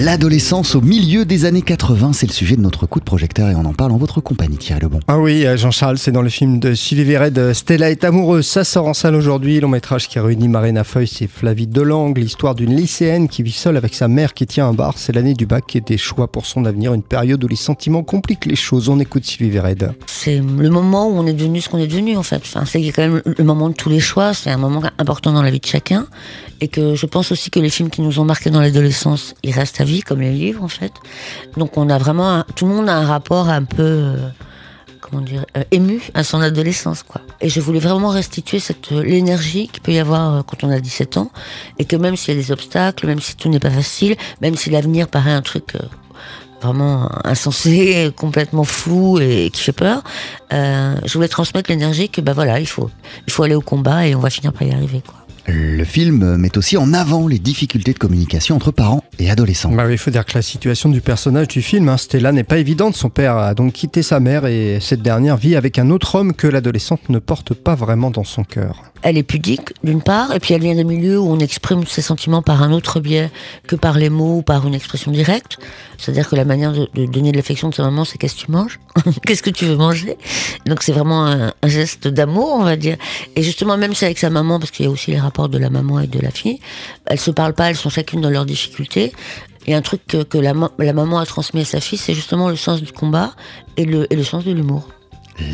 L'adolescence au milieu des années 80, c'est le sujet de notre coup de projecteur et on en parle en votre compagnie, Thierry Lebon. Ah oui, euh, Jean-Charles, c'est dans le film de Sylvie Verret Stella est amoureuse. Ça sort en salle aujourd'hui. Long métrage qui réunit Marina Foy et Flavie Delangle. L'histoire d'une lycéenne qui vit seule avec sa mère qui tient un bar. C'est l'année du bac et des choix pour son avenir. Une période où les sentiments compliquent les choses. On écoute Sylvie Verret. C'est le moment où on est devenu ce qu'on est devenu en fait. Enfin, c'est quand même le moment de tous les choix. C'est un moment important dans la vie de chacun. Et que je pense aussi que les films qui nous ont marqués dans l'adolescence, ils restent à comme les livres en fait. Donc on a vraiment, tout le monde a un rapport un peu, euh, comment dire, euh, ému à son adolescence quoi. Et je voulais vraiment restituer cette euh, l'énergie qu'il peut y avoir quand on a 17 ans, et que même s'il y a des obstacles, même si tout n'est pas facile, même si l'avenir paraît un truc vraiment insensé, complètement flou et qui fait peur. je voulais transmettre l'énergie que bah voilà, il faut, il faut aller au combat et on va finir par y arriver quoi. Le film met aussi en avant les difficultés de communication entre parents et adolescents. Bah il faut dire que la situation du personnage du film, hein, Stella, n'est pas évidente. Son père a donc quitté sa mère et cette dernière vit avec un autre homme que l'adolescente ne porte pas vraiment dans son cœur elle est pudique d'une part, et puis elle vient d'un milieu où on exprime ses sentiments par un autre biais que par les mots ou par une expression directe. C'est-à-dire que la manière de, donner de l'affection de sa maman, c'est qu'est-ce que tu manges Qu'est-ce que tu veux manger? Donc c'est vraiment un, geste d'amour, on va dire. Et justement, même si avec sa maman, parce qu'il y a aussi les rapports de la maman et de la fille, elles se parlent pas, elles sont chacune dans leurs difficultés. Et un truc que, la, maman a transmis à sa fille, c'est justement le sens du combat et le, et le sens de l'humour.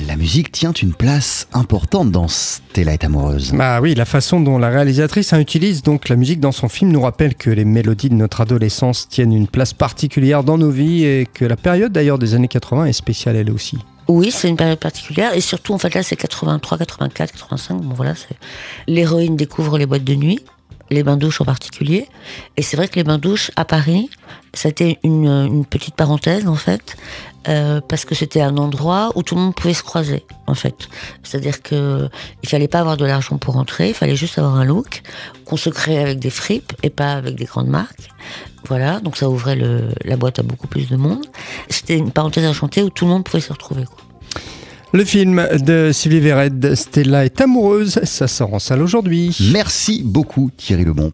La musique tient une place importante dans Stella est amoureuse. Bah oui, la façon dont la réalisatrice utilise donc la musique dans son film nous rappelle que les mélodies de notre adolescence tiennent une place particulière dans nos vies et que la période d'ailleurs des années 80 est spéciale elle aussi. Oui, c'est une période particulière et surtout en fait là c'est 83, 84, 85. Bon voilà, l'héroïne découvre les boîtes de nuit les bains-douches en particulier. Et c'est vrai que les bains-douches à Paris, c'était une, une, petite parenthèse en fait, euh, parce que c'était un endroit où tout le monde pouvait se croiser en fait. C'est-à-dire que il fallait pas avoir de l'argent pour entrer, il fallait juste avoir un look qu'on se créait avec des fripes et pas avec des grandes marques. Voilà, donc ça ouvrait la boîte à beaucoup plus de monde. C'était une parenthèse enchantée où tout le monde pouvait se retrouver. Quoi. Le film de Sylvie Vered, Stella est amoureuse, ça sort en salle aujourd'hui. Merci beaucoup Thierry Lebon.